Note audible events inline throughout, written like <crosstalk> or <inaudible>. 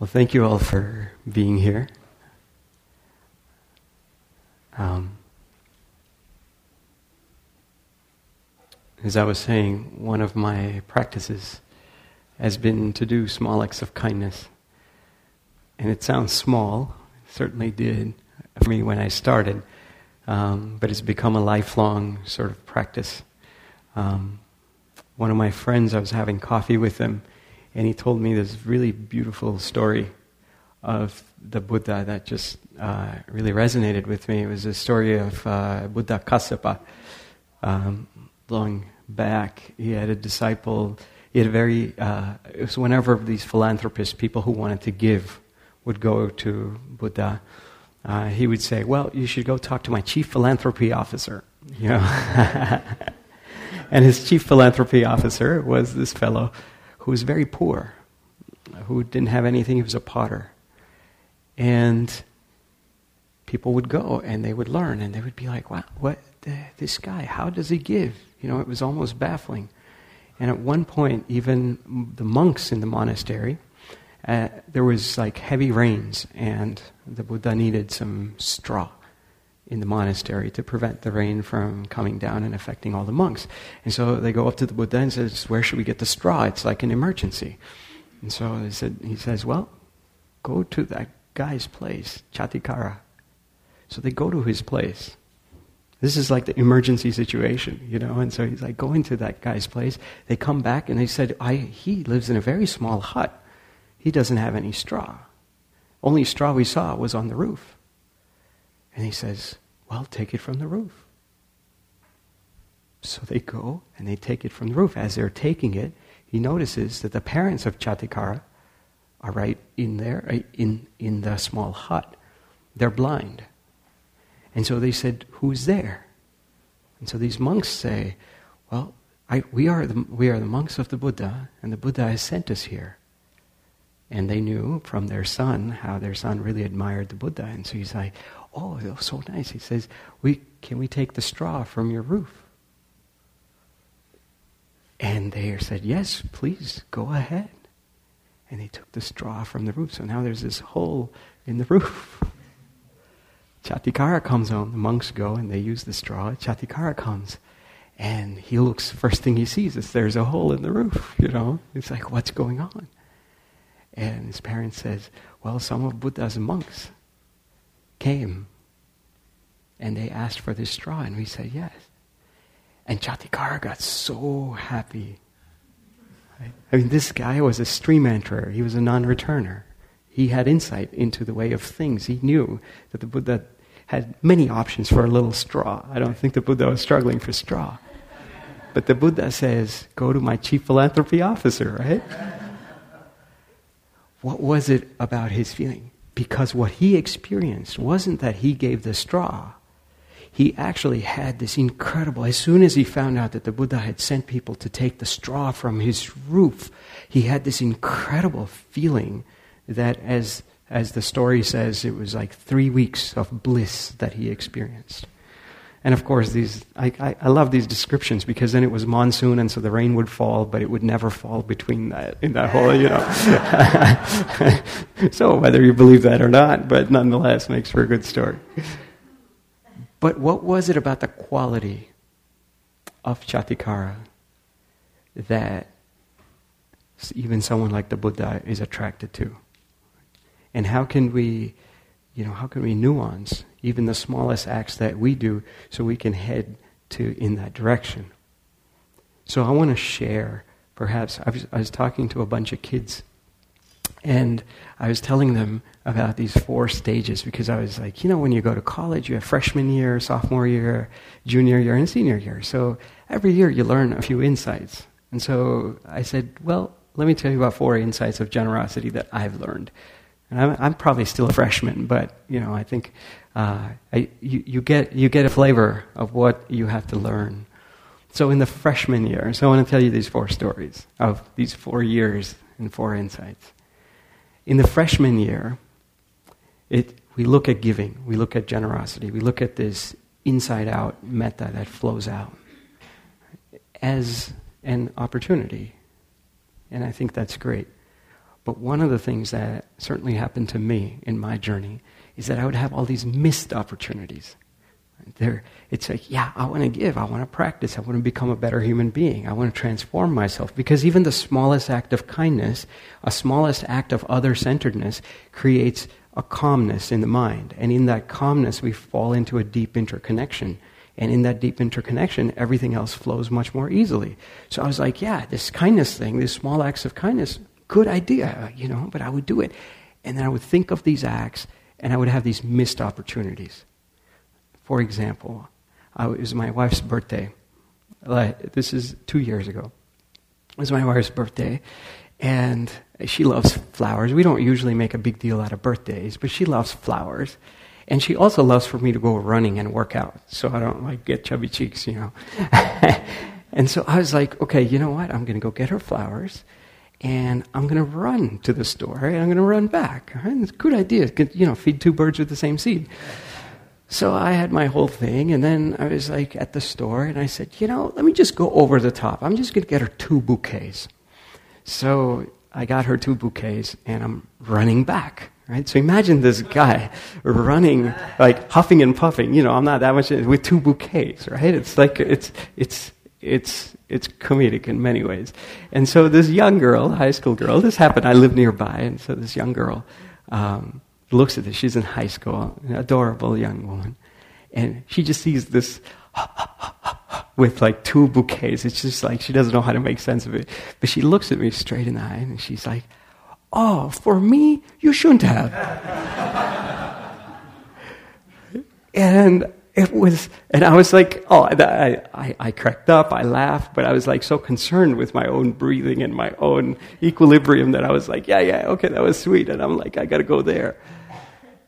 Well, thank you all for being here. Um, as I was saying, one of my practices has been to do small acts of kindness. And it sounds small, it certainly did for me when I started, um, but it's become a lifelong sort of practice. Um, one of my friends, I was having coffee with him, and he told me this really beautiful story of the Buddha that just uh, really resonated with me. It was a story of uh, Buddha Kassapa. Um, long back, he had a disciple. He had a very. Uh, it was whenever these philanthropists, people who wanted to give, would go to Buddha. Uh, he would say, "Well, you should go talk to my chief philanthropy officer." You know, <laughs> and his chief philanthropy officer was this fellow who was very poor, who didn't have anything. He was a potter. And people would go and they would learn and they would be like, wow, what, this guy, how does he give? You know, it was almost baffling. And at one point, even the monks in the monastery, uh, there was like heavy rains and the Buddha needed some straw in the monastery to prevent the rain from coming down and affecting all the monks. And so they go up to the Buddha and says, "Where should we get the straw? It's like an emergency." And so they said, he says, "Well, go to that guy's place, Ghatikara." So they go to his place. This is like the emergency situation, you know. And so he's like going to that guy's place. They come back and they said, I, "He lives in a very small hut. He doesn't have any straw. Only straw we saw was on the roof." And he says, Well, take it from the roof. So they go and they take it from the roof. As they're taking it, he notices that the parents of Ghatikara are right in there, in, in the small hut. They're blind. And so they said, Who's there? And so these monks say, Well, I, we, are the, we are the monks of the Buddha, and the Buddha has sent us here. And they knew from their son how their son really admired the Buddha. And so he's like, Oh, it was so nice. He says, we, Can we take the straw from your roof? And they said, Yes, please, go ahead. And they took the straw from the roof. So now there's this hole in the roof. <laughs> Ghatikara comes on. The monks go and they use the straw. Ghatikara comes. And he looks, first thing he sees is there's a hole in the roof, you know. It's like, what's going on? And his parents says, well, some of Buddha's monks came and they asked for this straw, and we said yes. And Ghatikara got so happy. I mean, this guy was a stream enterer, he was a non returner. He had insight into the way of things. He knew that the Buddha had many options for a little straw. I don't think the Buddha was struggling for straw. But the Buddha says, Go to my chief philanthropy officer, right? What was it about his feeling? Because what he experienced wasn't that he gave the straw. He actually had this incredible, as soon as he found out that the Buddha had sent people to take the straw from his roof, he had this incredible feeling that, as, as the story says, it was like three weeks of bliss that he experienced. And of course, these I, I, I, love these descriptions because then it was monsoon, and so the rain would fall, but it would never fall between that in that hole, you know. <laughs> so whether you believe that or not, but nonetheless, makes for a good story. But what was it about the quality of Ghatikara that even someone like the Buddha is attracted to? And how can we, you know, how can we nuance even the smallest acts that we do, so we can head to in that direction. So I want to share, perhaps, I was, I was talking to a bunch of kids, and I was telling them about these four stages because I was like, you know, when you go to college, you have freshman year, sophomore year, junior year, and senior year. So every year you learn a few insights. And so I said, well, let me tell you about four insights of generosity that I've learned. And I'm, I'm probably still a freshman, but you know, I think uh, I, you, you, get, you get a flavor of what you have to learn. So in the freshman year, so I want to tell you these four stories of these four years and four insights. In the freshman year, it, we look at giving, we look at generosity, we look at this inside out metta that flows out as an opportunity. And I think that's great. But one of the things that certainly happened to me in my journey is that I would have all these missed opportunities. There, it's like, yeah, I want to give, I want to practice, I want to become a better human being, I want to transform myself. Because even the smallest act of kindness, a smallest act of other centeredness, creates a calmness in the mind. And in that calmness, we fall into a deep interconnection. And in that deep interconnection, everything else flows much more easily. So I was like, yeah, this kindness thing, these small acts of kindness, good idea, you know, but I would do it. And then I would think of these acts, and I would have these missed opportunities. For example, it was my wife's birthday. This is two years ago. It was my wife's birthday, and she loves flowers. We don't usually make a big deal out of birthdays, but she loves flowers. And she also loves for me to go running and work out, so I don't like get chubby cheeks, you know. <laughs> and so I was like, okay, you know what? I'm going to go get her flowers, and I'm going to run to the store, and I'm going to run back. It's a good idea. You know, feed two birds with the same seed. So I had my whole thing, and then I was like at the store, and I said, you know, let me just go over the top. I'm just going to get her two bouquets. So I got her two bouquets, and I'm running back. Right? So imagine this guy running, like huffing and puffing. You know, I'm not that much with two bouquets, right? It's like it's it's it's it's comedic in many ways. And so this young girl, high school girl, this happened. I live nearby, and so this young girl. Um, looks at this. She's in high school, an adorable young woman. And she just sees this <laughs> with like two bouquets. It's just like she doesn't know how to make sense of it. But she looks at me straight in the eye and she's like, Oh, for me, you shouldn't have. <laughs> and it was, and I was like, oh, I, I, I, cracked up, I laughed, but I was like so concerned with my own breathing and my own equilibrium that I was like, yeah, yeah, okay, that was sweet. And I'm like, I gotta go there.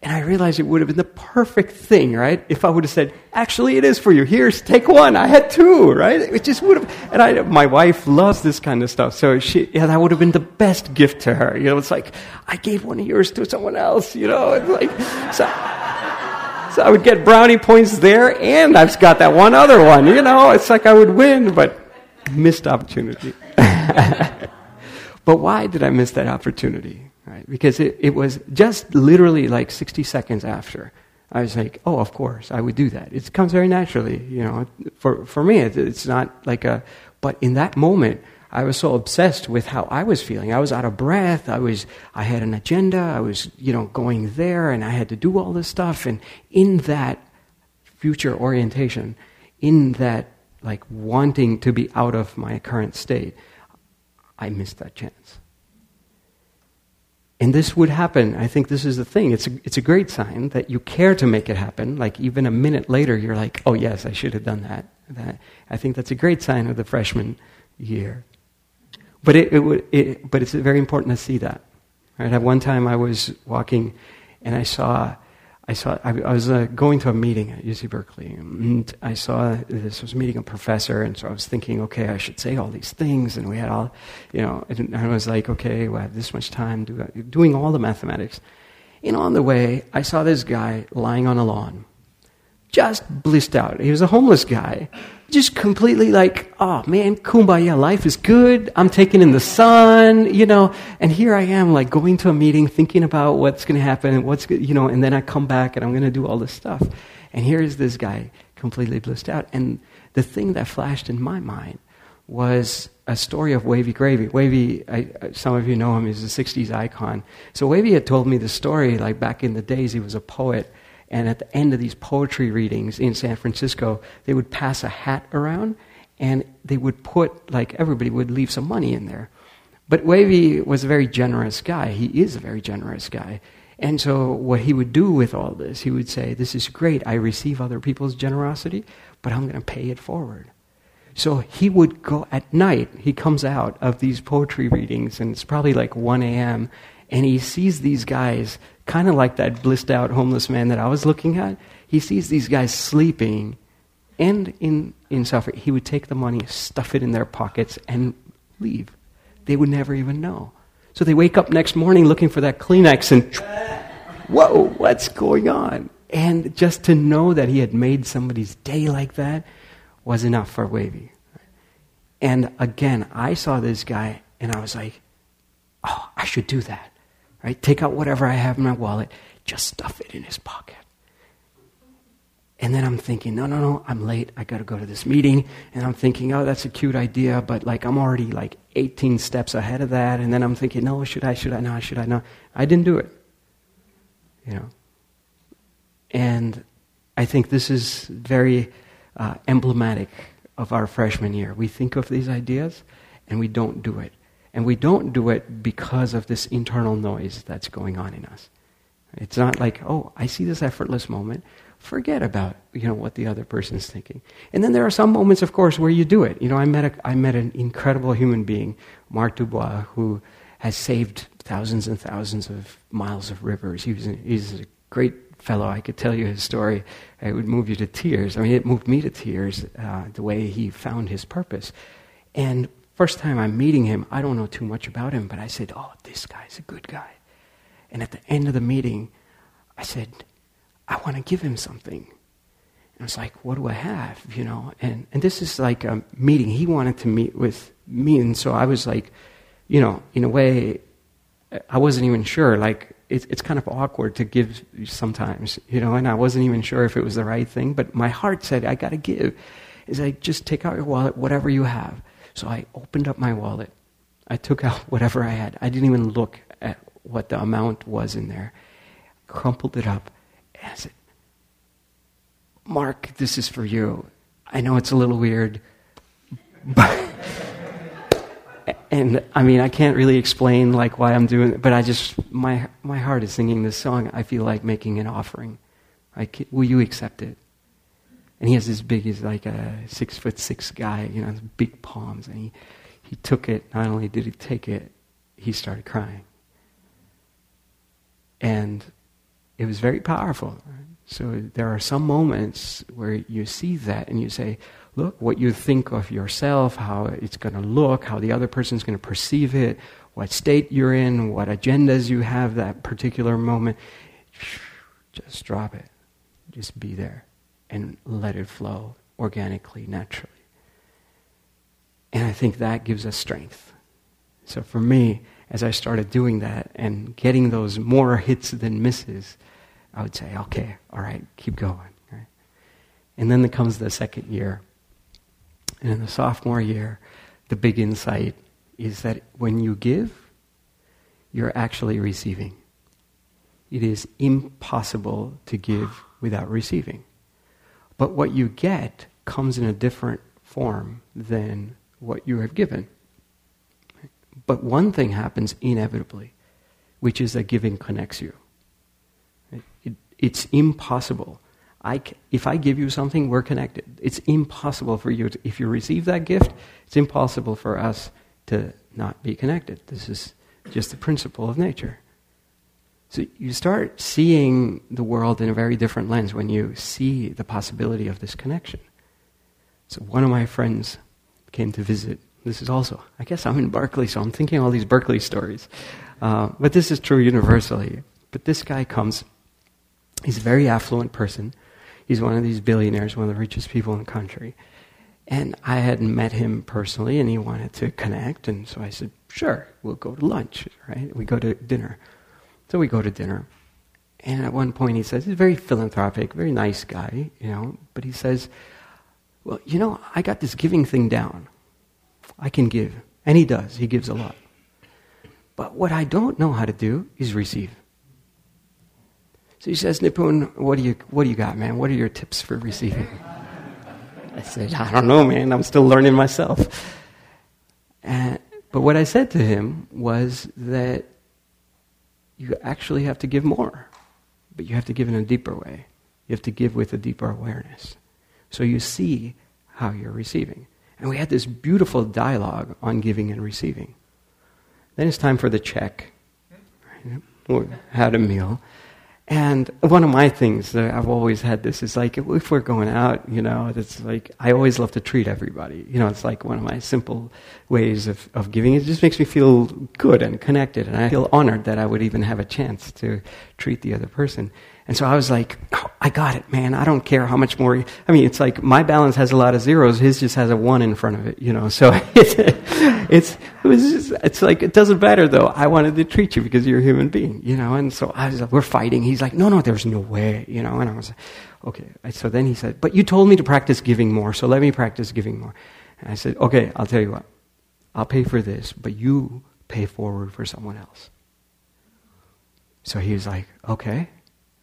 And I realized it would have been the perfect thing, right? If I would have said, actually, it is for you. Here's, take one. I had two, right? It just would have, and I, my wife loves this kind of stuff. So she, yeah, that would have been the best gift to her. You know, it's like, I gave one of yours to someone else, you know, it's like, so, so I would get brownie points there and I've got that one other one, you know, it's like I would win, but missed opportunity. <laughs> but why did I miss that opportunity? right? Because it, it was just literally like 60 seconds after. I was like, oh, of course, I would do that. It comes very naturally, you know. For, for me, it, it's not like a, but in that moment, I was so obsessed with how I was feeling. I was out of breath. I was, I had an agenda. I was, you know, going there and I had to do all this stuff. And in that future orientation, in that like wanting to be out of my current state, I missed that chance. And this would happen. I think this is the thing. It's a, it's a great sign that you care to make it happen. Like even a minute later, you're like, oh, yes, I should have done that. that I think that's a great sign of the freshman year. But, it, it, it, but it's very important to see that. Right? At one time, I was walking and I saw I saw I, I was uh, going to a meeting at UC Berkeley, and I saw this was meeting a professor, and so I was thinking, okay, I should say all these things, and we had all, you know, and I was like, okay, we have this much time do, doing all the mathematics, and on the way, I saw this guy lying on a lawn, just blissed out. He was a homeless guy, just completely like, oh man, kumbaya, life is good. I'm taking in the sun, you know. And here I am, like going to a meeting, thinking about what's going to happen, and what's, you know, and then I come back and I'm going to do all this stuff. And here is this guy completely blissed out. And the thing that flashed in my mind was a story of Wavy Gravy. Wavy, I, some of you know him, he's a 60s icon. So Wavy had told me the story, like back in the days, he was a poet and at the end of these poetry readings in San Francisco, they would pass a hat around and they would put, like, everybody would leave some money in there. But Wavy was a very generous guy. He is a very generous guy. And so, what he would do with all this, he would say, This is great. I receive other people's generosity, but I'm going to pay it forward. So he would go at night, he comes out of these poetry readings, and it's probably like 1 a.m., and he sees these guys kind of like that blissed out homeless man that I was looking at. He sees these guys sleeping and in, in suffering. He would take the money, stuff it in their pockets, and leave. They would never even know. So they wake up next morning looking for that Kleenex and, <laughs> whoa, what's going on? And just to know that he had made somebody's day like that was enough for Wavy. And again, I saw this guy and I was like, oh, I should do that. Right? Take out whatever I have in my wallet, just stuff it in his pocket. And then I'm thinking, no, no, no, I'm late. I got to go to this meeting. And I'm thinking, oh, that's a cute idea, but like I'm already like 18 steps ahead of that. And then I'm thinking, no, should I, should I not, should I not? I didn't do it. You know. And I think this is very uh, emblematic of our freshman year. We think of these ideas and we don't do it. And we don't do it because of this internal noise that's going on in us. It's not like, oh, I see this effortless moment. Forget about you know what the other person's thinking. And then there are some moments, of course, where you do it. You know, I met a, I met an incredible human being, Mark Dubois, who has saved thousands and thousands of miles of rivers. He was a, he's a great fellow. I could tell you his story. It would move you to tears. I mean, it moved me to tears uh, the way he found his purpose. And first time I'm meeting him, I don't know too much about him, but I said, "Oh, this guy's a good guy." And at the end of the meeting, I said, "I want to give him something." And it's like, "What do I have?" You know. And and this is like a meeting. He wanted to meet with me, and so I was like, you know, in a way, I wasn't even sure. Like, it's, it's kind of awkward to give sometimes, you know, and I wasn't even sure if it was the right thing, but my heart said, I got to give. Is like, just take out your wallet, whatever you have. So I opened up my wallet. I took out <laughs> whatever I had. I didn't even look at what the amount was in there. Crumpled it up and I said, Mark, this is for you. I know it's a little weird, <laughs> but and I mean, I can't really explain like why I'm doing it, but I just my my heart is singing this song. I feel like making an offering. Like, will you accept it? And he has this big, he's like a six foot six guy, you know, big palms, and he he took it. Not only did he take it, he started crying, and it was very powerful. So there are some moments where you see that and you say, look, what you think of yourself, how it's going to look, how the other person's going to perceive it, what state you're in, what agendas you have that particular moment. Just drop it. Just be there and let it flow organically, naturally. And I think that gives us strength. So for me, as I started doing that and getting those more <laughs> hits than misses, I would say, okay, all right, keep going. Right? And then comes the second year and in the sophomore year, the big insight is that when you give, you're actually receiving. It is impossible to give without receiving. But what you get comes in a different form than what you have given. But one thing happens inevitably, which is that giving connects you. It, it, it's impossible I, if I give you something, we're connected. It's impossible for you, to, if you receive that gift, it's impossible for us to not be connected. This is just the principle of nature. So you start seeing the world in a very different lens when you see the possibility of this connection. So one of my friends came to visit. This is also, I guess I'm in Berkeley, so I'm thinking all these Berkeley stories. Uh, but this is true universally. But this guy comes, he's a very affluent person He's one of these billionaires, one of the richest people in the country. And I hadn't met him personally, and he wanted to connect. And so I said, sure, we'll go to lunch, right? We go to dinner. So we go to dinner. And at one point he says, he's a very philanthropic, very nice guy, you know, but he says, well, you know, I got this giving thing down. I can give. And he does. He gives a lot. But what I don't know how to do is receive. So he says, Nipun, what do you, what do you got, man? What are your tips for receiving? <laughs> I said, I don't know, man. I'm still learning myself. And, but what I said to him was that you actually have to give more, but you have to give in a deeper way. You have to give with a deeper awareness. So you see how you're receiving. And we had this beautiful dialogue on giving and receiving. Then it's time for the check. We had a meal. And one of my things that I've always had this is like if we're going out, you know, it's like I always love to treat everybody. You know, it's like one of my simple ways of, of giving. It just makes me feel good and connected, and I feel honored that I would even have a chance to treat the other person. And so I was like, oh, I got it, man. I don't care how much more. I mean, it's like my balance has a lot of zeros. His just has a one in front of it, you know. So <laughs> it's, it's, it was just, it's like, it doesn't matter though. I wanted to treat you because you're a human being, you know. And so I was like, we're fighting. He's like, no, no, there's no way, you know. And I was like, okay. So then he said, but you told me to practice giving more, so let me practice giving more. And I said, okay, I'll tell you what. I'll pay for this, but you pay forward for someone else. So he was like, okay.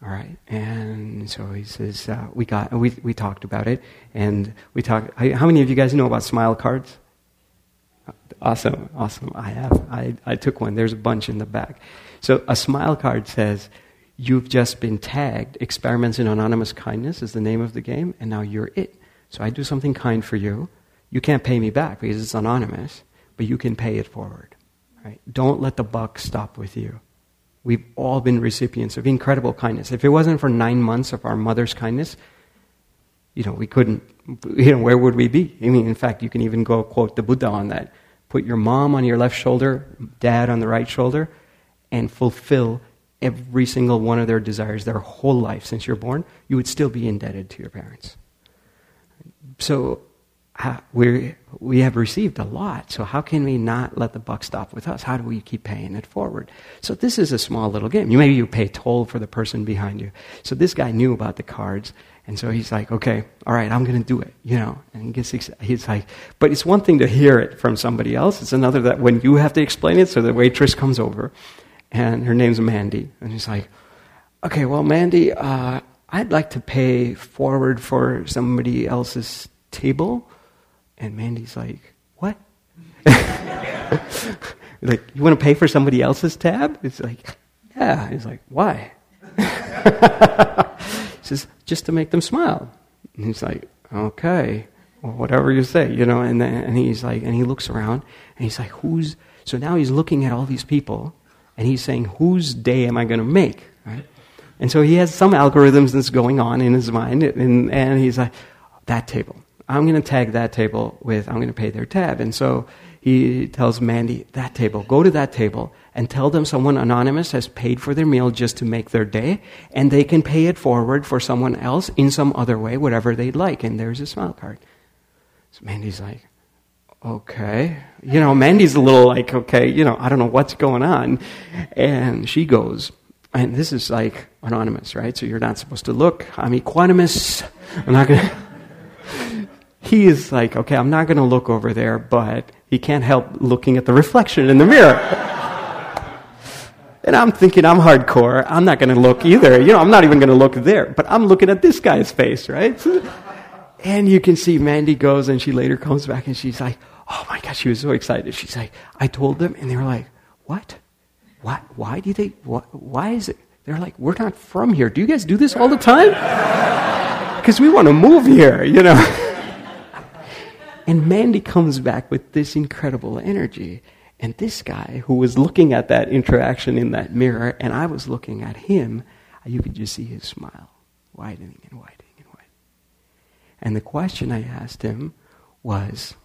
All right, and so he says uh, we got we we talked about it, and we talked. How many of you guys know about smile cards? Awesome, awesome. I have. I I took one. There's a bunch in the back. So a smile card says you've just been tagged. Experiments in anonymous kindness is the name of the game, and now you're it. So I do something kind for you. You can't pay me back because it's anonymous, but you can pay it forward. Right? Don't let the buck stop with you. We've all been recipients of incredible kindness. If it wasn't for nine months of our mother's kindness, you know, we couldn't, you know, where would we be? I mean, in fact, you can even go quote the Buddha on that. Put your mom on your left shoulder, dad on the right shoulder, and fulfill every single one of their desires their whole life since you're born, you would still be indebted to your parents. So we we have received a lot, so how can we not let the buck stop with us? How do we keep paying it forward? So this is a small little game. Maybe you pay toll for the person behind you. So this guy knew about the cards, and so he's like, okay, all right, I'm going to do it, you know. And he gets he's like, but it's one thing to hear it from somebody else. It's another that when you have to explain it. So the waitress comes over, and her name's Mandy, and he's like, okay, well, Mandy, uh, I'd like to pay forward for somebody else's table. And Mandy's like, What? <laughs> like, you want to pay for somebody else's tab? It's like, Yeah. He's like, Why? <laughs> he says, Just to make them smile. And he's like, Okay. Well, whatever you say, you know, and then, and he's like, and he looks around and he's like, who's, so now he's looking at all these people and he's saying, whose day am I going to make, right? And so he has some algorithms that's going on in his mind, and, and he's like, that table. I'm going to tag that table with, I'm going to pay their tab. And so he tells Mandy, that table, go to that table and tell them someone anonymous has paid for their meal just to make their day, and they can pay it forward for someone else in some other way, whatever they'd like. And there's a smile card. So Mandy's like, okay. You know, Mandy's a little like, okay, you know, I don't know what's going on. And she goes, and this is like anonymous, right? So you're not supposed to look. I'm equanimous. I'm not going <laughs> to he is like, okay, I'm not going to look over there, but he can't help looking at the reflection in the mirror. and I'm thinking, I'm hardcore. I'm not going to look either. You know, I'm not even going to look there, but I'm looking at this guy's face, right? and you can see Mandy goes and she later comes back and she's like, oh my gosh, she was so excited. She's like, I told them, and they were like, what? Why, why do they, what, why is it? They're like, we're not from here. Do you guys do this all the time? Because we want to move here, you know. And Mandy comes back with this incredible energy. And this guy, who was looking at that interaction in that mirror, and I was looking at him, you could just see his smile widening and widening and widening. And the question I asked him was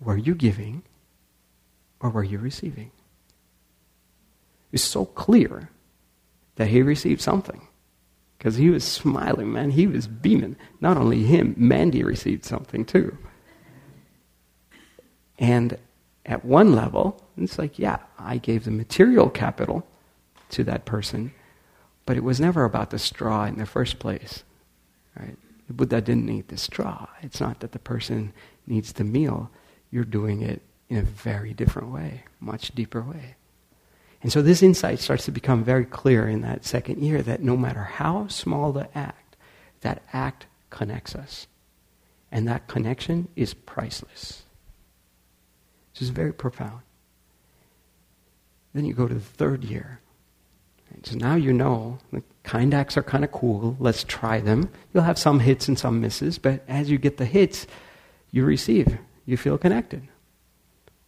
Were you giving or were you receiving? It's so clear that he received something because he was smiling, man. He was beaming. Not only him, Mandy received something too. And at one level, it's like, yeah, I gave the material capital to that person, but it was never about the straw in the first place. Right? The Buddha didn't need the straw. It's not that the person needs the meal. You're doing it in a very different way, much deeper way. And so this insight starts to become very clear in that second year that no matter how small the act, that act connects us. And that connection is priceless. This is very profound. Then you go to the third year. So now you know the kind acts are kind of cool. Let's try them. You'll have some hits and some misses, but as you get the hits, you receive. You feel connected.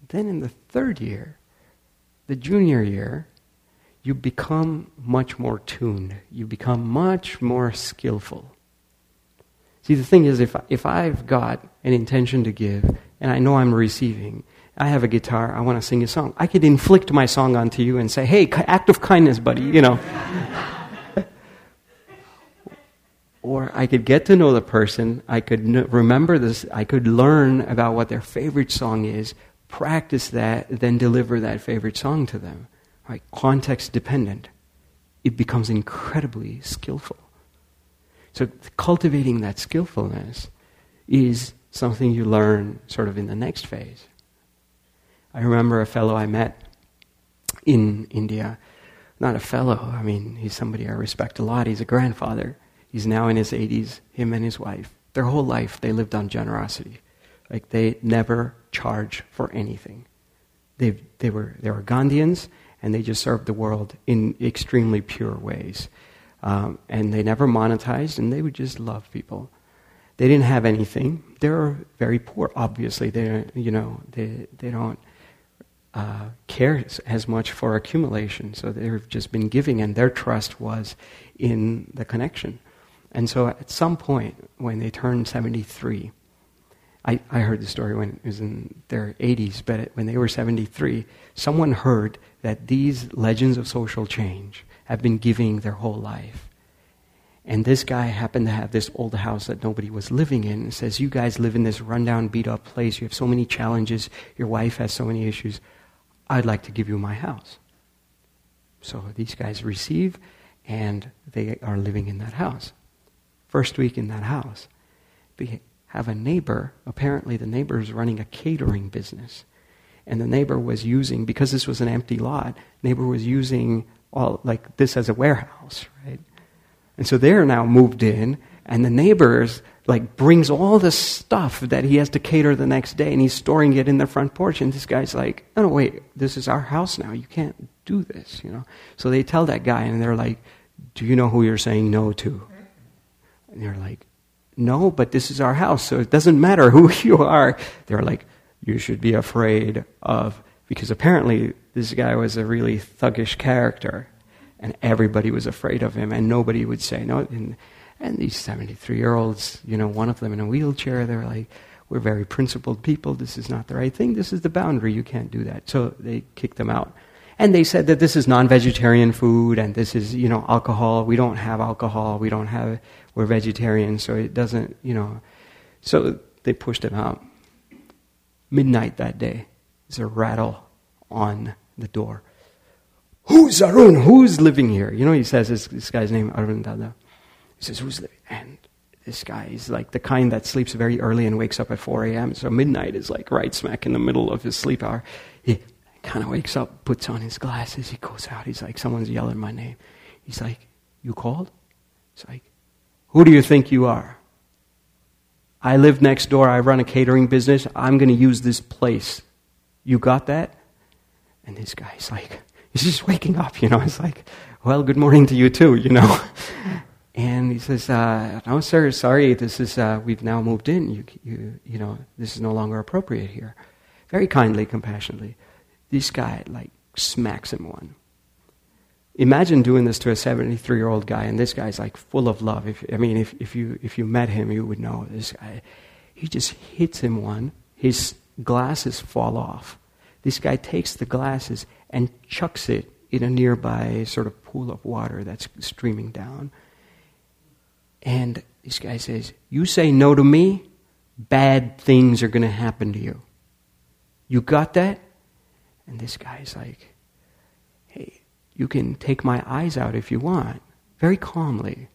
Then in the third year, the junior year, you become much more tuned. You become much more skillful. See, the thing is, if, if I've got an intention to give and I know I'm receiving, I have a guitar, I want to sing a song. I could inflict my song onto you and say, hey, act of kindness, buddy, you know. <laughs> Or I could get to know the person, I could remember this, I could learn about what their favorite song is, practice that, then deliver that favorite song to them. Right? Context dependent. It becomes incredibly skillful. So cultivating that skillfulness is something you learn sort of in the next phase. I remember a fellow I met in India. Not a fellow, I mean, he's somebody I respect a lot. He's a grandfather. He's now in his 80s, him and his wife. Their whole life, they lived on generosity. Like, they never charge for anything. They, they, were, they were Gandhians, and they just served the world in extremely pure ways. Um, and they never monetized, and they would just love people. They didn't have anything. They were very poor, obviously. They, you know, they, they don't uh, care as much for accumulation. So they've just been giving, and their trust was in the connection. And so at some point, when they turned 73, I, I heard the story when it was in their 80s, but it, when they were 73, someone heard that these legends of social change have been giving their whole life. And this guy happened to have this old house that nobody was living in and says, You guys live in this rundown, beat up place. You have so many challenges. Your wife has so many issues. I'd like to give you my house. So these guys receive, and they are living in that house. First week in that house, have a neighbor. Apparently, the neighbor is running a catering business. And the neighbor was using, because this was an empty lot, neighbor was using all like this as a warehouse, right? And so they're now moved in, and the neighbors like brings all the stuff that he has to cater the next day, and he's storing it in the front porch. And this guy's like, "Oh no, wait, this is our house now. You can't do this," you know. So they tell that guy, and they're like, "Do you know who you're saying no to?" And they're like, "No, but this is our house, so it doesn't matter who <laughs> you are." They're like, "You should be afraid of," because apparently this guy was a really thuggish character and everybody was afraid of him, and nobody would say no. And, and these 73 year olds, you know, one of them in a wheelchair, they're like, we're very principled people. This is not the right thing. This is the boundary. You can't do that. So they kicked them out. And they said that this is non vegetarian food and this is, you know, alcohol. We don't have alcohol. We don't have, we're vegetarian, so it doesn't, you know. So they pushed him out. Midnight that day, there's a rattle on the door. Who's Arun? Who's living here? You know, he says this, this guy's name, Arun Dada. He says, Who's living? And this guy is like the kind that sleeps very early and wakes up at 4 a.m. So midnight is like right smack in the middle of his sleep hour. He kind of wakes up, puts on his glasses, he goes out. He's like, Someone's yelling my name. He's like, You called? It's like, Who do you think you are? I live next door. I run a catering business. I'm going to use this place. You got that? And this guy's like, he's just waking up, you know. It's like, well, good morning to you too, you know. <laughs> and he says, uh, no, sir, sorry, this is, uh, we've now moved in. You, you, you know, this is no longer appropriate here. Very kindly, compassionately. This guy, like, smacks him one. Imagine doing this to a 73 year old guy, and this guy's like full of love. If, I mean, if, if, you, if you met him, you would know this guy. He just hits him one. His glasses fall off. This guy takes the glasses and chucks it in a nearby sort of pool of water that's streaming down. And this guy says, You say no to me, bad things are going to happen to you. You got that? And this guy's like, you can take my eyes out if you want. Very calmly.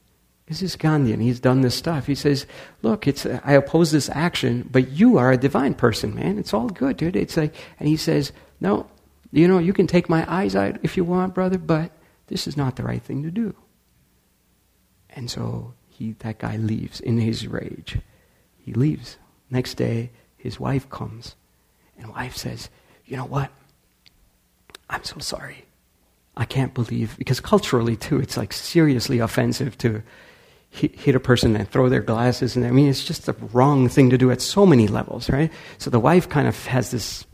This is Gandhian. He's done this stuff. He says, Look, it's, uh, I oppose this action, but you are a divine person, man. It's all good, dude. It's like, and he says, No, you know, you can take my eyes out if you want, brother, but this is not the right thing to do. And so he, that guy leaves in his rage. He leaves. Next day, his wife comes, and wife says, You know what? I'm so sorry. I can't believe, because culturally, too, it's like seriously offensive to hit a person and throw their glasses. And I mean, it's just the wrong thing to do at so many levels, right? So the wife kind of has this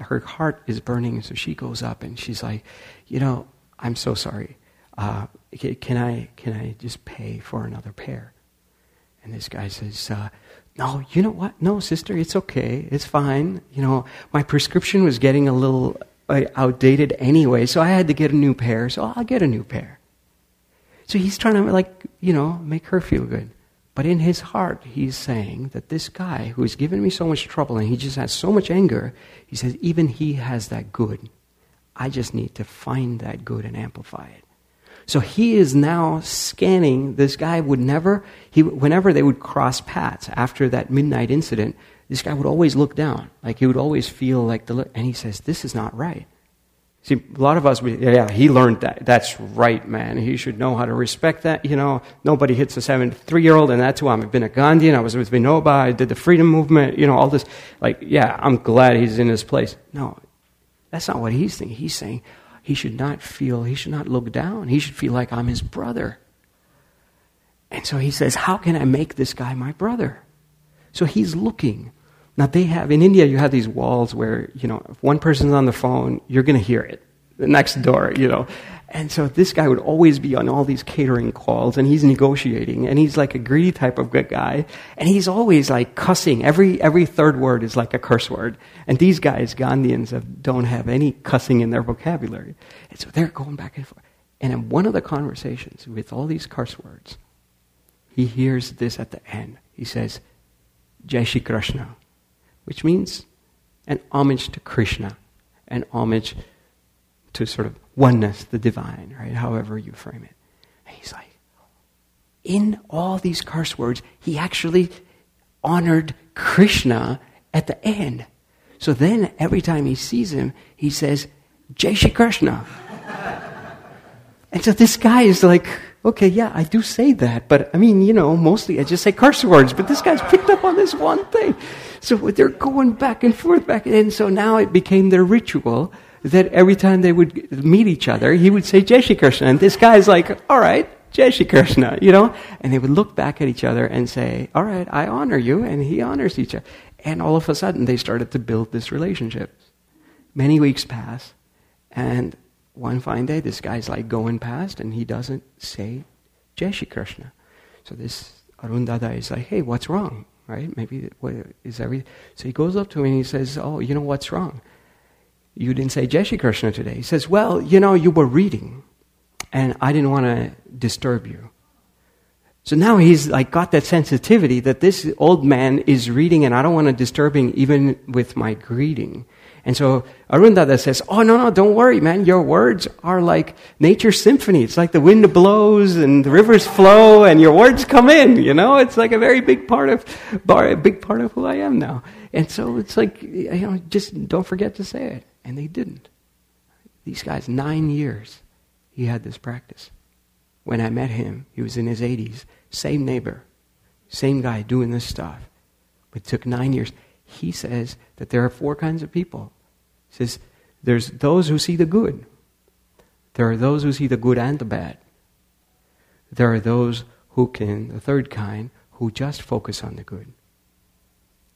her heart is burning, so she goes up and she's like, you know, I'm so sorry. Uh, can I can I just pay for another pair? And this guy says, uh, no, you know what? No, sister, it's okay. It's fine. You know, my prescription was getting a little Uh, outdated anyway, so I had to get a new pair. So I'll get a new pair. So he's trying to, like, you know, make her feel good. But in his heart, he's saying that this guy who has given me so much trouble and he just has so much anger, he says, even he has that good. I just need to find that good and amplify it. So he is now scanning. This guy would never, he, whenever they would cross paths after that midnight incident, this guy would always look down. Like he would always feel like the, and he says, this is not right. See, a lot of us, we, yeah, he learned that. That's right, man. He should know how to respect that. You know, nobody hits a seven, three year old, and that's who I'm. I've been a Gandhian. I was with Vinoba. I did the freedom movement. You know, all this. Like, yeah, I'm glad he's in his place. No, that's not what he's thinking. He's saying he should not feel, he should not look down. He should feel like I'm his brother. And so he says, How can I make this guy my brother? So he's looking. Now, they have, in India, you have these walls where, you know, if one person's on the phone, you're going to hear it. The next door, you know. And so this guy would always be on all these catering calls and he's negotiating and he's like a greedy type of good guy and he's always like cussing. Every, every third word is like a curse word. And these guys, Gandhians, don't have any cussing in their vocabulary. And so they're going back and forth. And in one of the conversations with all these curse words, he hears this at the end. He says, Jai Shri Krishna which means an homage to Krishna, an homage to sort of oneness, the divine, right? However you frame it. And he's like, in all these curse words, he actually honored Krishna at the end. So then every time he sees him, he says, Jai Shri Krishna. <laughs> and so this guy is like, okay, yeah, I do say that, but I mean, you know, mostly I just say curse words, but this guy's picked up on this one thing. So they're going back and forth, back and so now it became their ritual that every time they would meet each other, he would say Jai Shri Krishna, and this guy's like, all right, Jai Shri Krishna, you know? And they would look back at each other and say, all right, I honor you, and he honors each other. And all of a sudden, they started to build this relationship. Many weeks pass, and one fine day, this guy's like going past and he doesn't say Jai Shri Krishna. So this Arun Dada is like, hey, what's wrong? Right? Maybe what is every so he goes up to him and he says, Oh, you know what's wrong? You didn't say Jai Shri Krishna today. He says, Well, you know, you were reading and I didn't want to disturb you. So now he's like got that sensitivity that this old man is reading and I don't want to disturb him even with my greeting. And so Arundada says, Oh, no, no, don't worry, man. Your words are like nature's symphony. It's like the wind blows and the rivers flow and your words come in, you know? It's like a very big part of, a big part of who I am now. And so it's like, you know, just don't forget to say it. And they didn't. These guys, nine years, he had this practice. When I met him, he was in his 80s, same neighbor, same guy doing this stuff. It took nine years. He says that there are four kinds of people He says there's those who see the good. There are those who see the good and the bad. There are those who can, the third kind, who just focus on the good.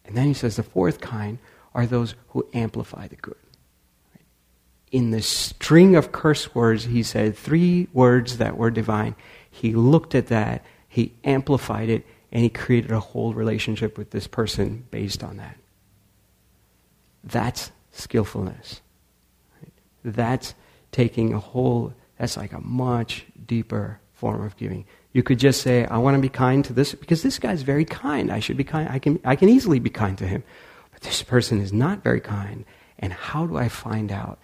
And then he says the fourth kind are those who amplify the good. In the string of curse words, he said three words that were divine. He looked at that, he amplified it, and he created a whole relationship with this person based on that. That's skillfulness. That's taking a whole, that's like a much deeper form of giving. You could just say, I want to be kind to this, because this guy's very kind. I should be kind. I can, I can easily be kind to him. But this person is not very kind. And how do I find out?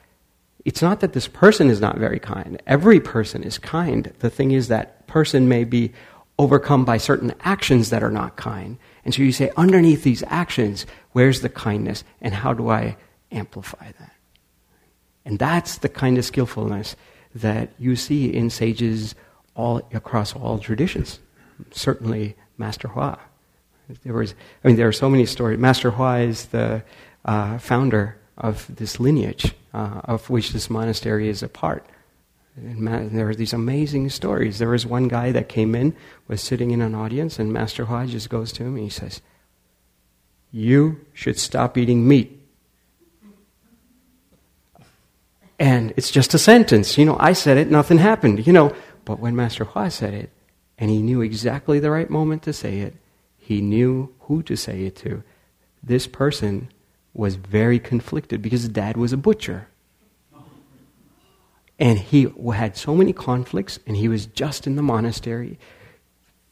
It's not that this person is not very kind. Every person is kind. The thing is that person may be overcome by certain actions that are not kind. And so you say, underneath these actions, where's the kindness? And how do I amplify that. And that's the kind of skillfulness that you see in sages all across all traditions. Certainly, Master Hua. There was, I mean, there are so many stories. Master Hua is the uh, founder of this lineage uh, of which this monastery is a part. And there are these amazing stories. There was one guy that came in, was sitting in an audience, and Master Hua just goes to him and he says, You should stop eating meat. And it's just a sentence. You know, I said it, nothing happened, you know. But when Master Hua said it, and he knew exactly the right moment to say it, he knew who to say it to. This person was very conflicted because his dad was a butcher. And he had so many conflicts, and he was just in the monastery,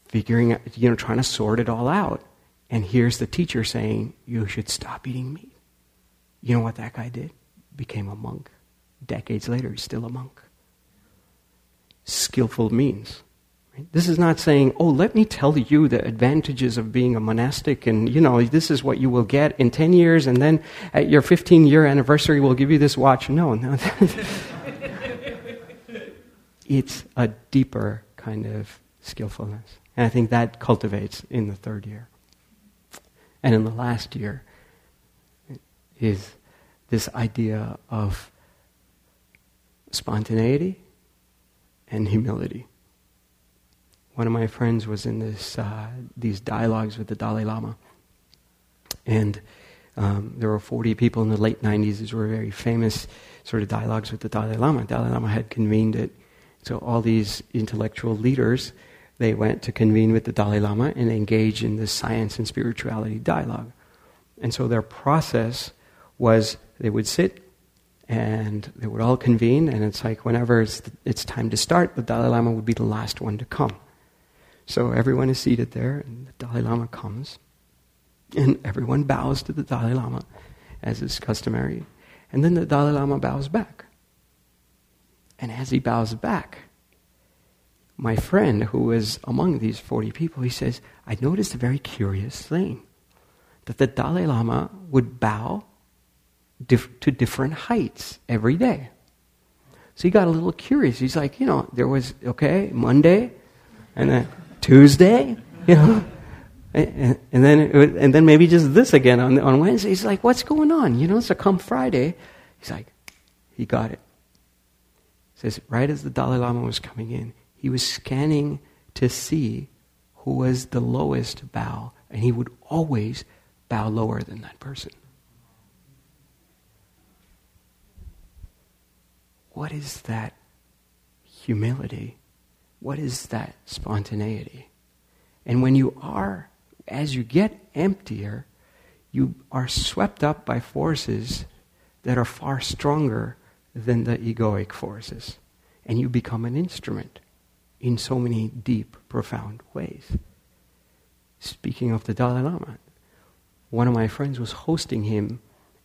figuring out, you know, trying to sort it all out. And here's the teacher saying, You should stop eating meat. You know what that guy did? Became a monk. Decades later, he's still a monk. Skillful means. This is not saying, oh, let me tell you the advantages of being a monastic, and you know, this is what you will get in 10 years, and then at your 15 year anniversary, we'll give you this watch. No, no. <laughs> it's a deeper kind of skillfulness. And I think that cultivates in the third year. And in the last year is this idea of spontaneity and humility. One of my friends was in this, uh, these dialogues with the Dalai Lama. And um, there were 40 people in the late 90s. These were very famous sort of dialogues with the Dalai Lama. Dalai Lama had convened it. So all these intellectual leaders, they went to convene with the Dalai Lama and engage in this science and spirituality dialogue. And so their process was they would sit and they would all convene, and it's like whenever it's, it's time to start, the Dalai Lama would be the last one to come. So everyone is seated there, and the Dalai Lama comes, and everyone bows to the Dalai Lama, as is customary. And then the Dalai Lama bows back. And as he bows back, my friend, who was among these 40 people, he says, I noticed a very curious thing that the Dalai Lama would bow to different heights every day. So he got a little curious. He's like, you know, there was, okay, Monday, and then Tuesday, <laughs> you know, and, and then and then maybe just this again on, on Wednesday. He's like, what's going on? You know, so come Friday, he's like, he got it. Says, right as the Dalai Lama was coming in, he was scanning to see who was the lowest bow, and he would always bow lower than that person. What is that humility? What is that spontaneity? And when you are, as you get emptier, you are swept up by forces that are far stronger than the egoic forces. And you become an instrument in so many deep, profound ways. Speaking of the Dalai Lama, one of my friends was hosting him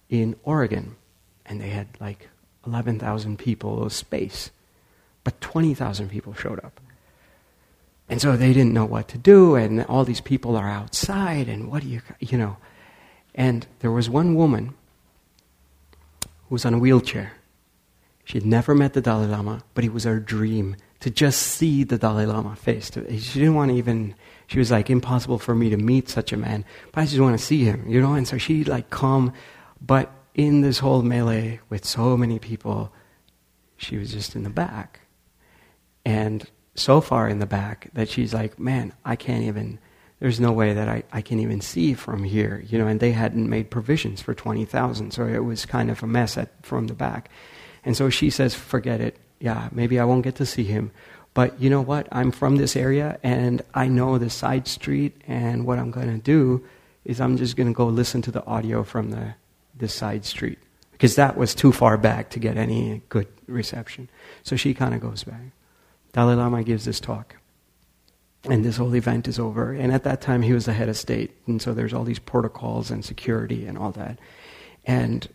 in Oregon, and they had like 11,000 people of space, but 20,000 people showed up. And so they didn't know what to do, and all these people are outside, and what do you, you know. And there was one woman who was on a wheelchair. She had never met the Dalai Lama, but it was her dream to just see the Dalai Lama face. She didn't want to even, she was like, impossible for me to meet such a man, but I just want to see him, you know? And so she like come, but in this whole melee with so many people, she was just in the back. And so far in the back that she's like, man, I can't even, there's no way that I, I can even see from here, you know, and they hadn't made provisions for 20,000, so it was kind of a mess at, from the back. And so she says, forget it. Yeah, maybe I won't get to see him. But you know what? I'm from this area and I know the side street, and what I'm going to do is I'm just going to go listen to the audio from the this side street because that was too far back to get any good reception. So she kind of goes back. Dalai Lama gives this talk. And this whole event is over. And at that time, he was the head of state. And so there's all these protocols and security and all that. And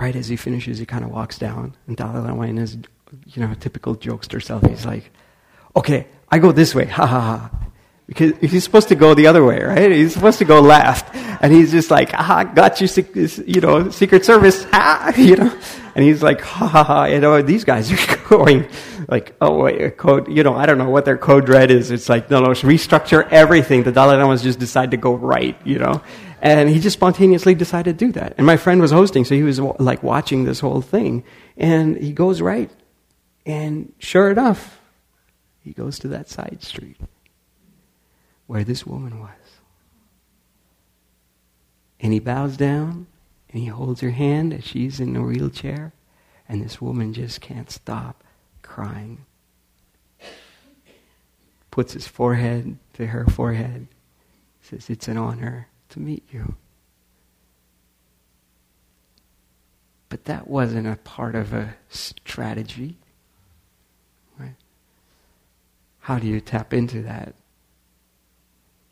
right as he finishes, he kind of walks down. And Dalai Lama, in his you know, typical jokester self, he's like, okay, I go this way. <laughs> Ha ha ha. Because he's supposed to go the other way, right? He's supposed to go left. And he's just like, ah, got you, you know, Secret Service, ah, <laughs> you know. And he's like, ha ha ha, you know, these guys are <laughs> going like, oh, wait, code, you know, I don't know what their code red is. It's like, no, no, restructure everything. The Dalai Lama's just decide to go right, you know. And he just spontaneously decided to do that. And my friend was hosting, so he was like watching this whole thing. And he goes right. And sure enough, he goes to that side street where this woman was. And he bows down and he holds her hand as she's in a wheelchair, and this woman just can't stop crying. Puts his forehead to her forehead, says, It's an honor to meet you. But that wasn't a part of a strategy. Right? How do you tap into that?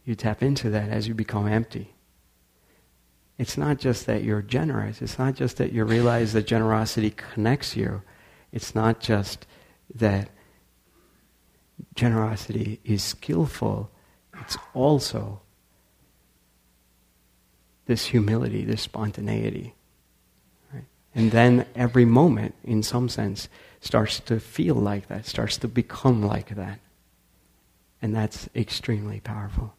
You tap into that as you become empty. It's not just that you're generous. It's not just that you realize that generosity connects you. It's not just that generosity is skillful. It's also this humility, this spontaneity. Right? And then every moment, in some sense, starts to feel like that, starts to become like that. And that's extremely powerful.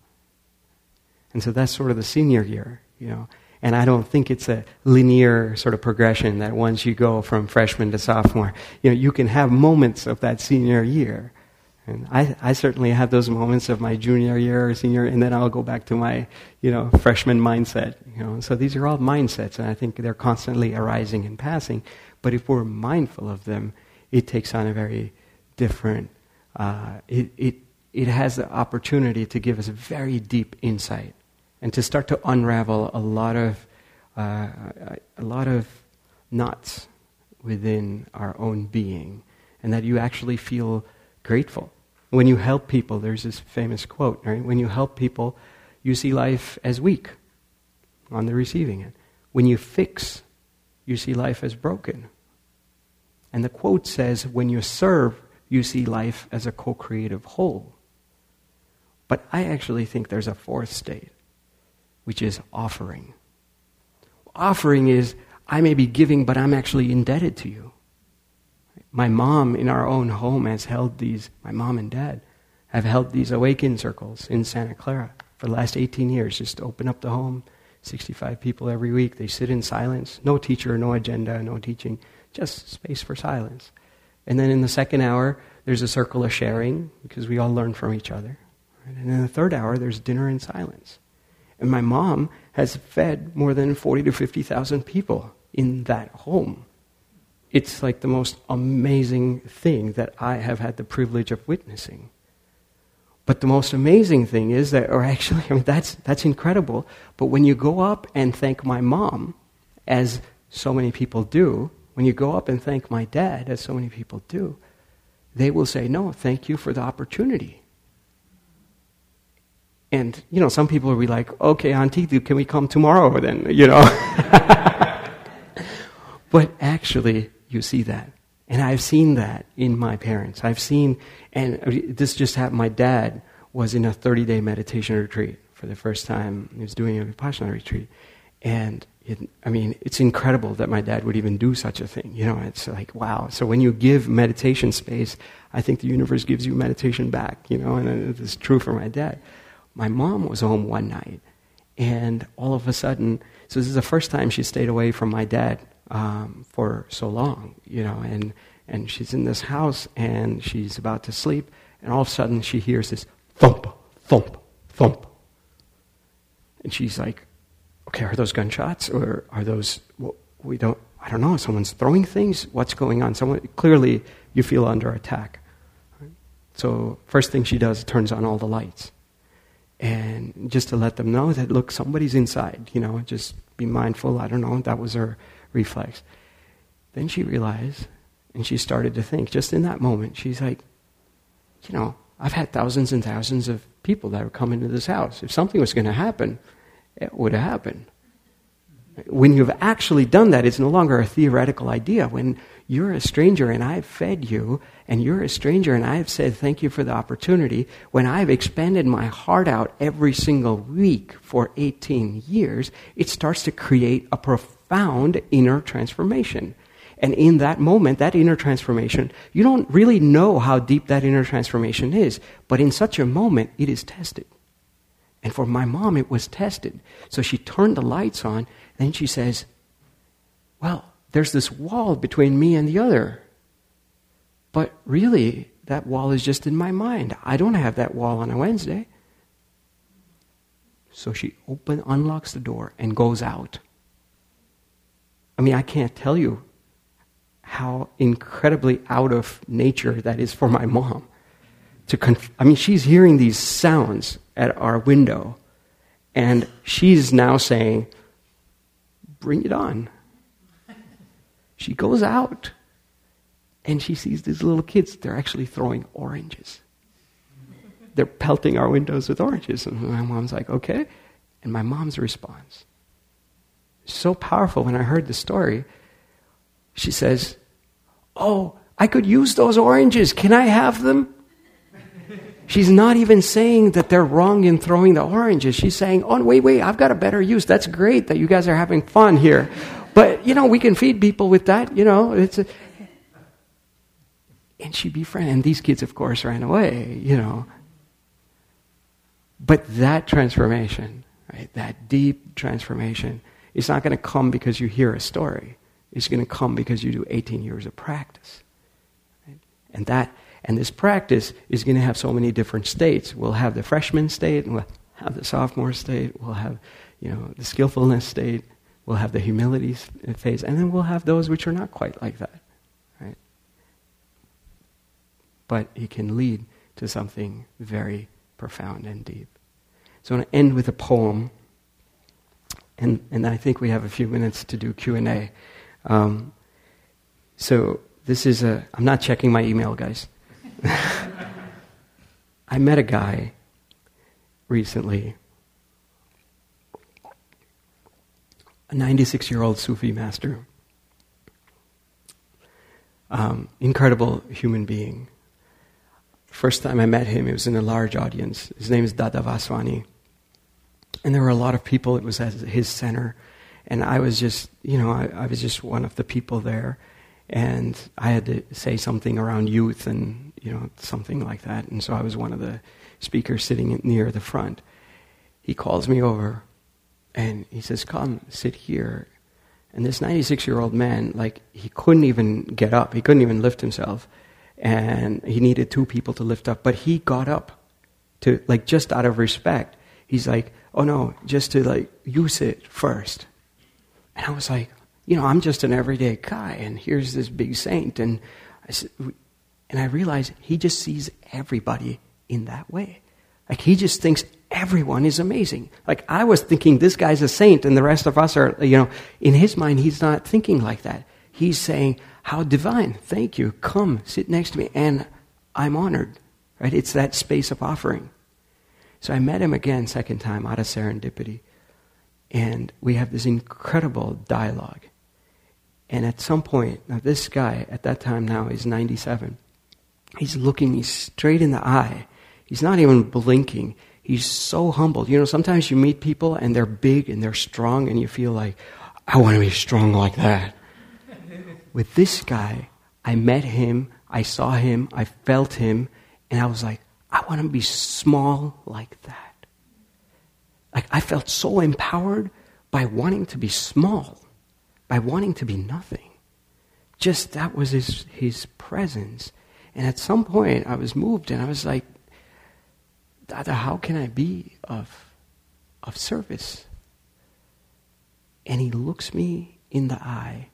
And so that's sort of the senior year, you know. And I don't think it's a linear sort of progression that once you go from freshman to sophomore, you know, you can have moments of that senior year. And I, I certainly have those moments of my junior year or senior, and then I'll go back to my, you know, freshman mindset. You know, so these are all mindsets, and I think they're constantly arising and passing. But if we're mindful of them, it takes on a very different. Uh, it, it it has the opportunity to give us very deep insight and to start to unravel a lot of uh, a lot of knots within our own being, and that you actually feel grateful when you help people. There's this famous quote, right? When you help people, you see life as weak on the receiving end. When you fix, you see life as broken. And the quote says, when you serve, you see life as a co creative whole. But I actually think there's a fourth state which is offering. Offering is, I may be giving, but I'm actually indebted to you. My mom in our own home has held these, my mom and dad have held these Awakin circles in Santa Clara for the last 18 years. Just open up the home, 65 people every week. They sit in silence, no teacher, no agenda, no teaching, just space for silence. And then in the second hour, there's a circle of sharing because we all learn from each other. And in the third hour, there's dinner in silence. And my mom has fed more than 40 to 50,000 people in that home. It's like the most amazing thing that I have had the privilege of witnessing. But the most amazing thing is that, or actually, <laughs> I mean, that's, that's incredible. But when you go up and thank my mom, as so many people do, when you go up and thank my dad, as so many people do, they will say, No, thank you for the opportunity. And, you know, some people will be like, okay, Auntie, can we come tomorrow then, <laughs> you know? <laughs> but actually, you see that. And I've seen that in my parents. I've seen, and this just happened, my dad was in a 30 day meditation retreat for the first time. He was doing a Vipassana retreat. And it, I mean, it's incredible that my dad would even do such a thing. You know, it's like, wow. So when you give meditation space, I think the universe gives you meditation back, you know, and it's true for my dad my mom was home one night, and all of a sudden, so this is the first time she stayed away from my dad um, for so long, you know, and, and she's in this house and she's about to sleep, and all of a sudden she hears this thump, thump, thump. And she's like, okay, are those gunshots or are those, well, we don't, I don't know, someone's throwing things? What's going on? Someone, clearly you feel under attack. So first thing she does, turns on all the lights and just to let them know that look somebody's inside you know just be mindful i don't know that was her reflex. Then she realized and she started to think just in that moment she's like you know i've had thousands and thousands of people that have come into this house. If something was going to happen it would have happened. When you've actually done that it's no longer a theoretical idea. When you're a stranger and I've fed you, and you're a stranger and I've said thank you for the opportunity, when I've expanded my heart out every single week for 18 years, it starts to create a profound inner transformation. And in that moment, that inner transformation, you don't really know how deep that inner transformation is, but in such a moment, it is tested. And for my mom, it was tested. So she turned the lights on, and she says, Well, there's this wall between me and the other. But really, that wall is just in my mind. I don't have that wall on a Wednesday. So she open, unlocks the door and goes out. I mean, I can't tell you how incredibly out of nature that is for my mom. To conf- I mean, she's hearing these sounds at our window, and she's now saying, Bring it on. She goes out and she sees these little kids. They're actually throwing oranges. They're pelting our windows with oranges. And my mom's like, okay. And my mom's response, so powerful when I heard the story, she says, Oh, I could use those oranges. Can I have them? She's not even saying that they're wrong in throwing the oranges. She's saying, Oh, wait, wait, I've got a better use. That's great that you guys are having fun here. But, you know, we can feed people with that. You know, it's. A... And she befriended. And these kids, of course, ran away, you know. But that transformation, right, that deep transformation, is not going to come because you hear a story. It's going to come because you do 18 years of practice. Right? And that and this practice is going to have so many different states. We'll have the freshman state, and we'll have the sophomore state, we'll have you know, the skillfulness state, we'll have the humility uh, phase, and then we'll have those which are not quite like that. Right? But it can lead to something very profound and deep. So I want to end with a poem, and, and I think we have a few minutes to do Q&A. Um, so this is a, I'm not checking my email, guys. <laughs> I met a guy recently, a 96 year old Sufi master, um, incredible human being. First time I met him, it was in a large audience. His name is Dada Vaswani. And there were a lot of people, it was at his center. And I was just, you know, I, I was just one of the people there. And I had to say something around youth and, you know, something like that. And so I was one of the speakers sitting near the front. He calls me over and he says, Come, sit here. And this 96 year old man, like, he couldn't even get up, he couldn't even lift himself. And he needed two people to lift up. But he got up to, like, just out of respect. He's like, Oh no, just to, like, use it first. And I was like, You know, I'm just an everyday guy, and here's this big saint. And I said, and I realized he just sees everybody in that way. Like he just thinks everyone is amazing. Like I was thinking this guy's a saint and the rest of us are, you know, in his mind, he's not thinking like that. He's saying, How divine. Thank you. Come, sit next to me. And I'm honored. Right? It's that space of offering. So I met him again, second time, out of serendipity. And we have this incredible dialogue. And at some point, now this guy at that time now is 97 He's looking me straight in the eye. He's not even blinking. He's so humble. You know, sometimes you meet people and they're big and they're strong, and you feel like, I want to be strong like that. <laughs> With this guy, I met him, I saw him, I felt him, and I was like, I want to be small like that. Like, I felt so empowered by wanting to be small, by wanting to be nothing. Just that was his, his presence. And at some point, I was moved and I was like, Dada, how can I be of, of service? And he looks me in the eye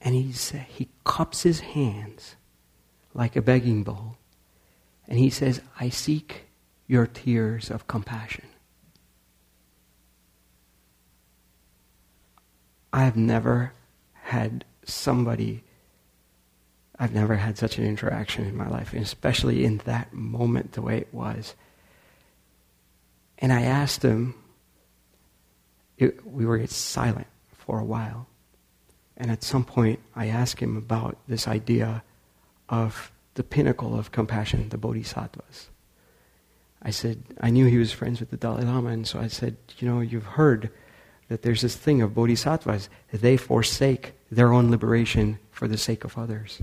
and he's, he cups his hands like a begging bowl. And he says, I seek your tears of compassion. I have never had somebody I've never had such an interaction in my life, especially in that moment, the way it was. And I asked him, it, we were silent for a while. And at some point, I asked him about this idea of the pinnacle of compassion, the bodhisattvas. I said, I knew he was friends with the Dalai Lama, and so I said, You know, you've heard that there's this thing of bodhisattvas, they forsake their own liberation for the sake of others.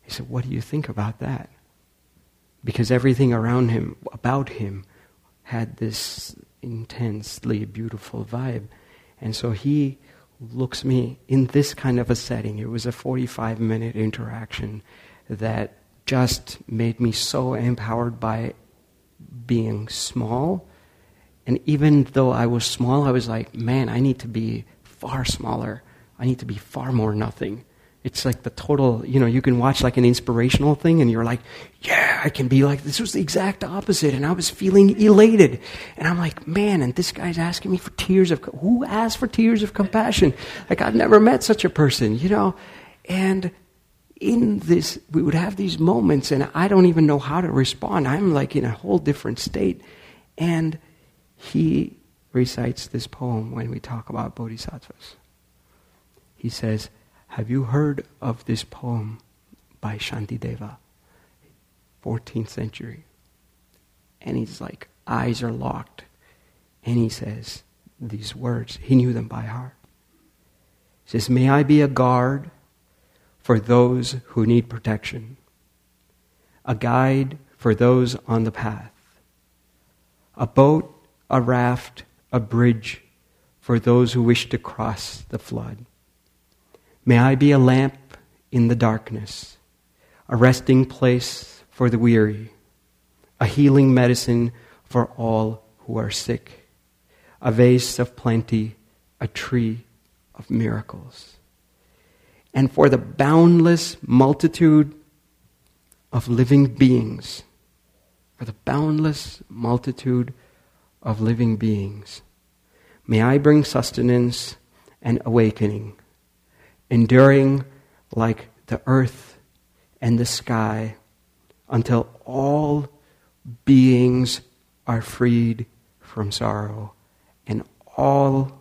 He said, What do you think about that? Because everything around him, about him, had this intensely beautiful vibe. And so he looks me in this kind of a setting. It was a 45 minute interaction that just made me so empowered by being small. And even though I was small, I was like, man, I need to be far smaller. I need to be far more nothing It's like the total, you know, you can watch like an inspirational thing and you're like, yeah, I can be like, this was the exact opposite. And I was feeling elated. And I'm like, man, and this guy's asking me for tears of, who asked for tears of compassion? Like, I've never met such a person, you know? And in this, we would have these moments and I don't even know how to respond. I'm like in a whole different state. And he recites this poem when we talk about bodhisattvas. He says, have you heard of this poem by Shantideva? 14th century. And he's like, eyes are locked. And he says these words. He knew them by heart. He says, May I be a guard for those who need protection, a guide for those on the path, a boat, a raft, a bridge for those who wish to cross the flood May I be a lamp in the darkness, a resting place for the weary, a healing medicine for all who are sick, a vase of plenty, a tree of miracles. And for the boundless multitude of living beings, for the boundless multitude of living beings, may I bring sustenance and awakening enduring like the earth and the sky until all beings are freed from sorrow and all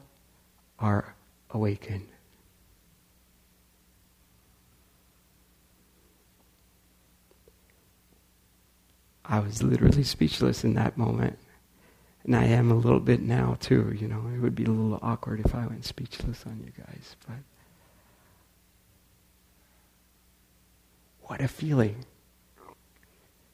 are awakened. I was literally speechless in that moment. And I am a little bit now, too. You know, it would be a little awkward if I went speechless on you guys. But What a feeling.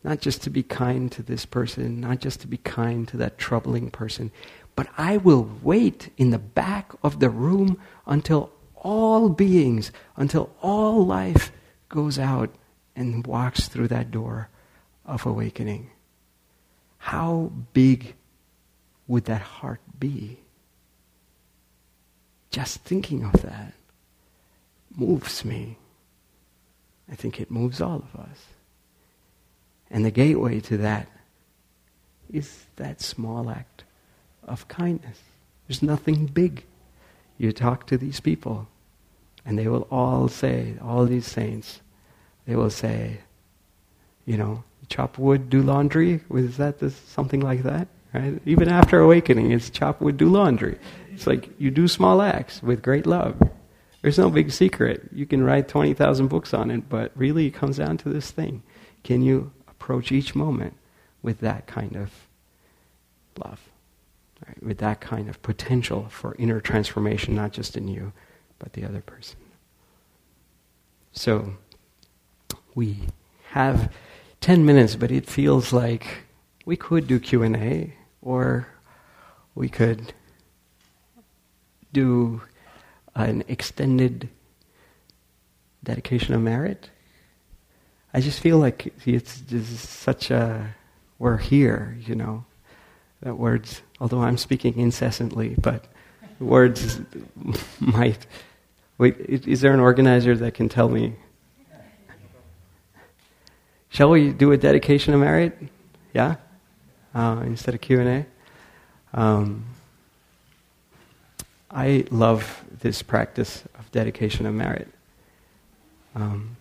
Not just to be kind to this person, not just to be kind to that troubling person, but I will wait in the back of the room until all beings, until all life goes out and walks through that door of awakening. How big would that heart be? Just thinking of that moves me. I think it moves all of us. And the gateway to that is that small act of kindness. There's nothing big. You talk to these people, and they will all say, all these saints, they will say, you know, chop wood, do laundry. Was that this, something like that? Right? Even after awakening, it's chop wood, do laundry. It's like you do small acts with great love. There's no big secret. You can write 20,000 books on it, but really it comes down to this thing. Can you approach each moment with that kind of love? Right? With that kind of potential for inner transformation, not just in you, but the other person. So, we have 10 minutes, but it feels like we could do Q&A or we could do an extended dedication of merit. I just feel like it's just such a, we're here, you know. That words, although I'm speaking incessantly, but words <laughs> might. Wait, is there an organizer that can tell me? Shall we do a dedication of merit? Yeah, uh, instead of Q and A. Um, I love this practice of dedication of merit. Um,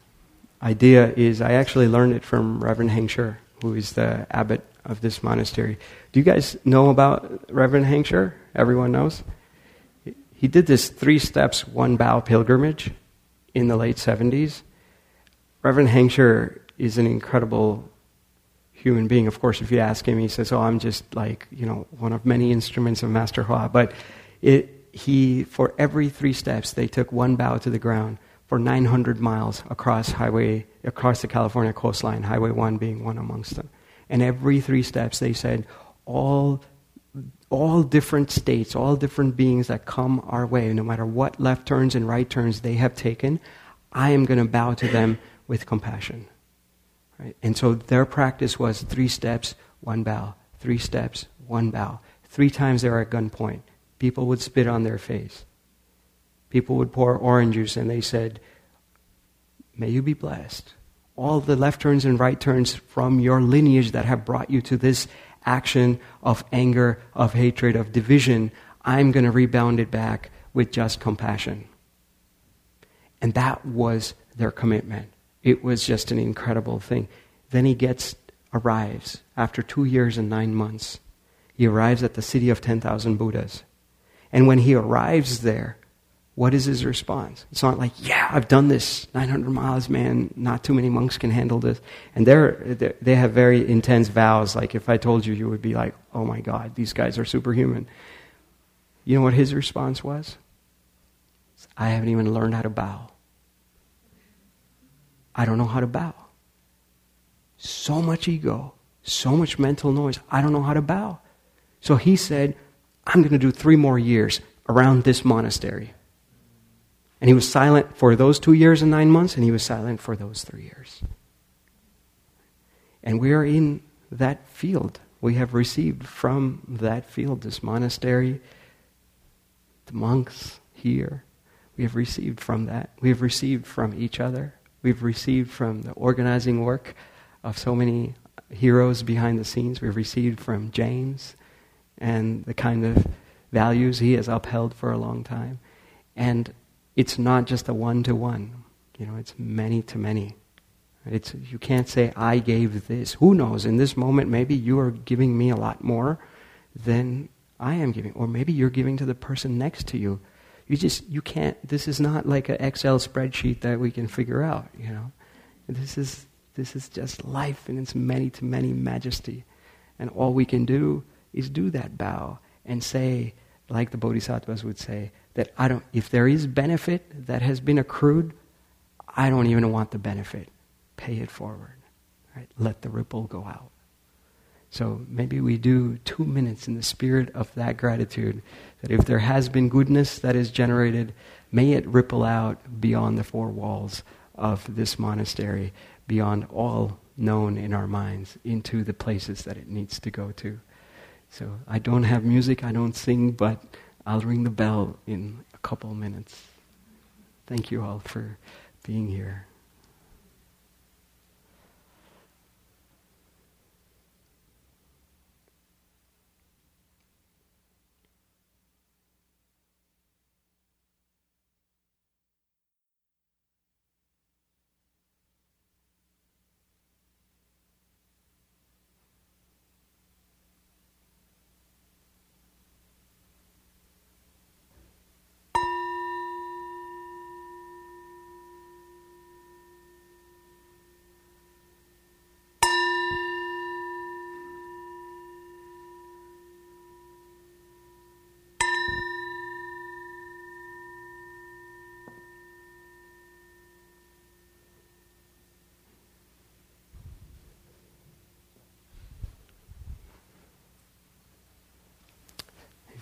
idea is, I actually learned it from Reverend Heng who is the abbot of this monastery. Do you guys know about Reverend Heng Everyone knows? He did this three steps, one bow pilgrimage in the late 70s. Reverend Heng Sure is an incredible human being. Of course, if you ask him, he says, Oh, I'm just like, you know, one of many instruments of Master Hua. But it, he, for every three steps, they took one bow to the ground for 900 miles across highway, across the California coastline, Highway 1 being one amongst them. And every three steps, they said, all, all different states, all different beings that come our way, no matter what left turns and right turns they have taken, I am going to bow to them with compassion. Right? And so their practice was three steps, one bow, three steps, one bow. Three times they were at gunpoint people would spit on their face. People would pour orange juice and they said, May you be blessed. All the left turns and right turns from your lineage that have brought you to this action of anger, of hatred, of division, I'm going to rebound it back with just compassion. And that was their commitment. It was just an incredible thing. Then he gets, arrives after two years and nine months. He arrives at the city of 10,000 Buddhas. And when he arrives there, what is his response? It's not like, yeah, I've done this 900 miles, man. Not too many monks can handle this. And they're, they have very intense vows. Like if I told you, you would be like, oh my God, these guys are superhuman. You know what his response was? I haven't even learned how to bow. I don't know how to bow. So much ego, so much mental noise. I don't know how to bow. So he said, I'm going to do three more years around this monastery. And he was silent for those two years and nine months, and he was silent for those three years. And we are in that field. We have received from that field, this monastery, the monks here. We have received from that. We have received from each other. We've received from the organizing work of so many heroes behind the scenes. We've received from James and the kind of values he has upheld for a long time. And it's not just a one to one. You know, it's many to many. It's, you can't say, I gave this. Who knows? In this moment, maybe you are giving me a lot more than I am giving. Or maybe you're giving to the person next to you. You just, you can't, this is not like an Excel spreadsheet that we can figure out, you know. This is, this is just life in its many to many majesty. And all we can do is do that bow and say, like the bodhisattvas would say, that I don't, if there is benefit that has been accrued, I don't even want the benefit. Pay it forward. Right? Let the ripple go out. So maybe we do two minutes in the spirit of that gratitude. That if there has been goodness that is generated, may it ripple out beyond the four walls of this monastery, beyond all known in our minds, into the places that it needs to go to. So I don't have music, I don't sing, but I'll ring the bell in a couple minutes. Thank you all for being here.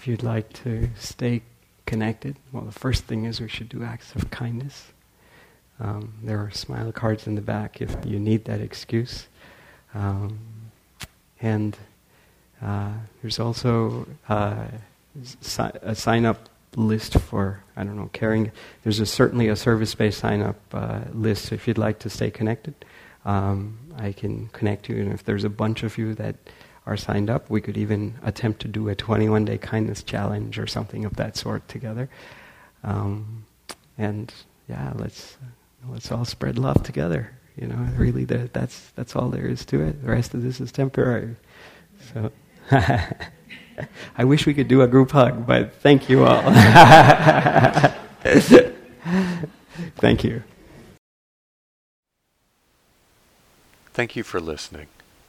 You'd like to stay connected, well, the first thing is we should do acts of kindness. Um, there are smile cards in the back if you need that excuse. Um, and uh, there's also uh, a sign up list for, I don't know, caring. There's a, certainly a service based sign up uh, list if you'd like to stay connected. Um, I can connect you, and if there's a bunch of you that are signed up. We could even attempt to do a 21 day kindness challenge or something of that sort together. Um, and yeah, let's let's all spread love together. You know, really, that, that's that's all there is to it. The rest of this is temporary. So, <laughs> I wish we could do a group hug, but thank you all. <laughs> thank you. Thank you for listening.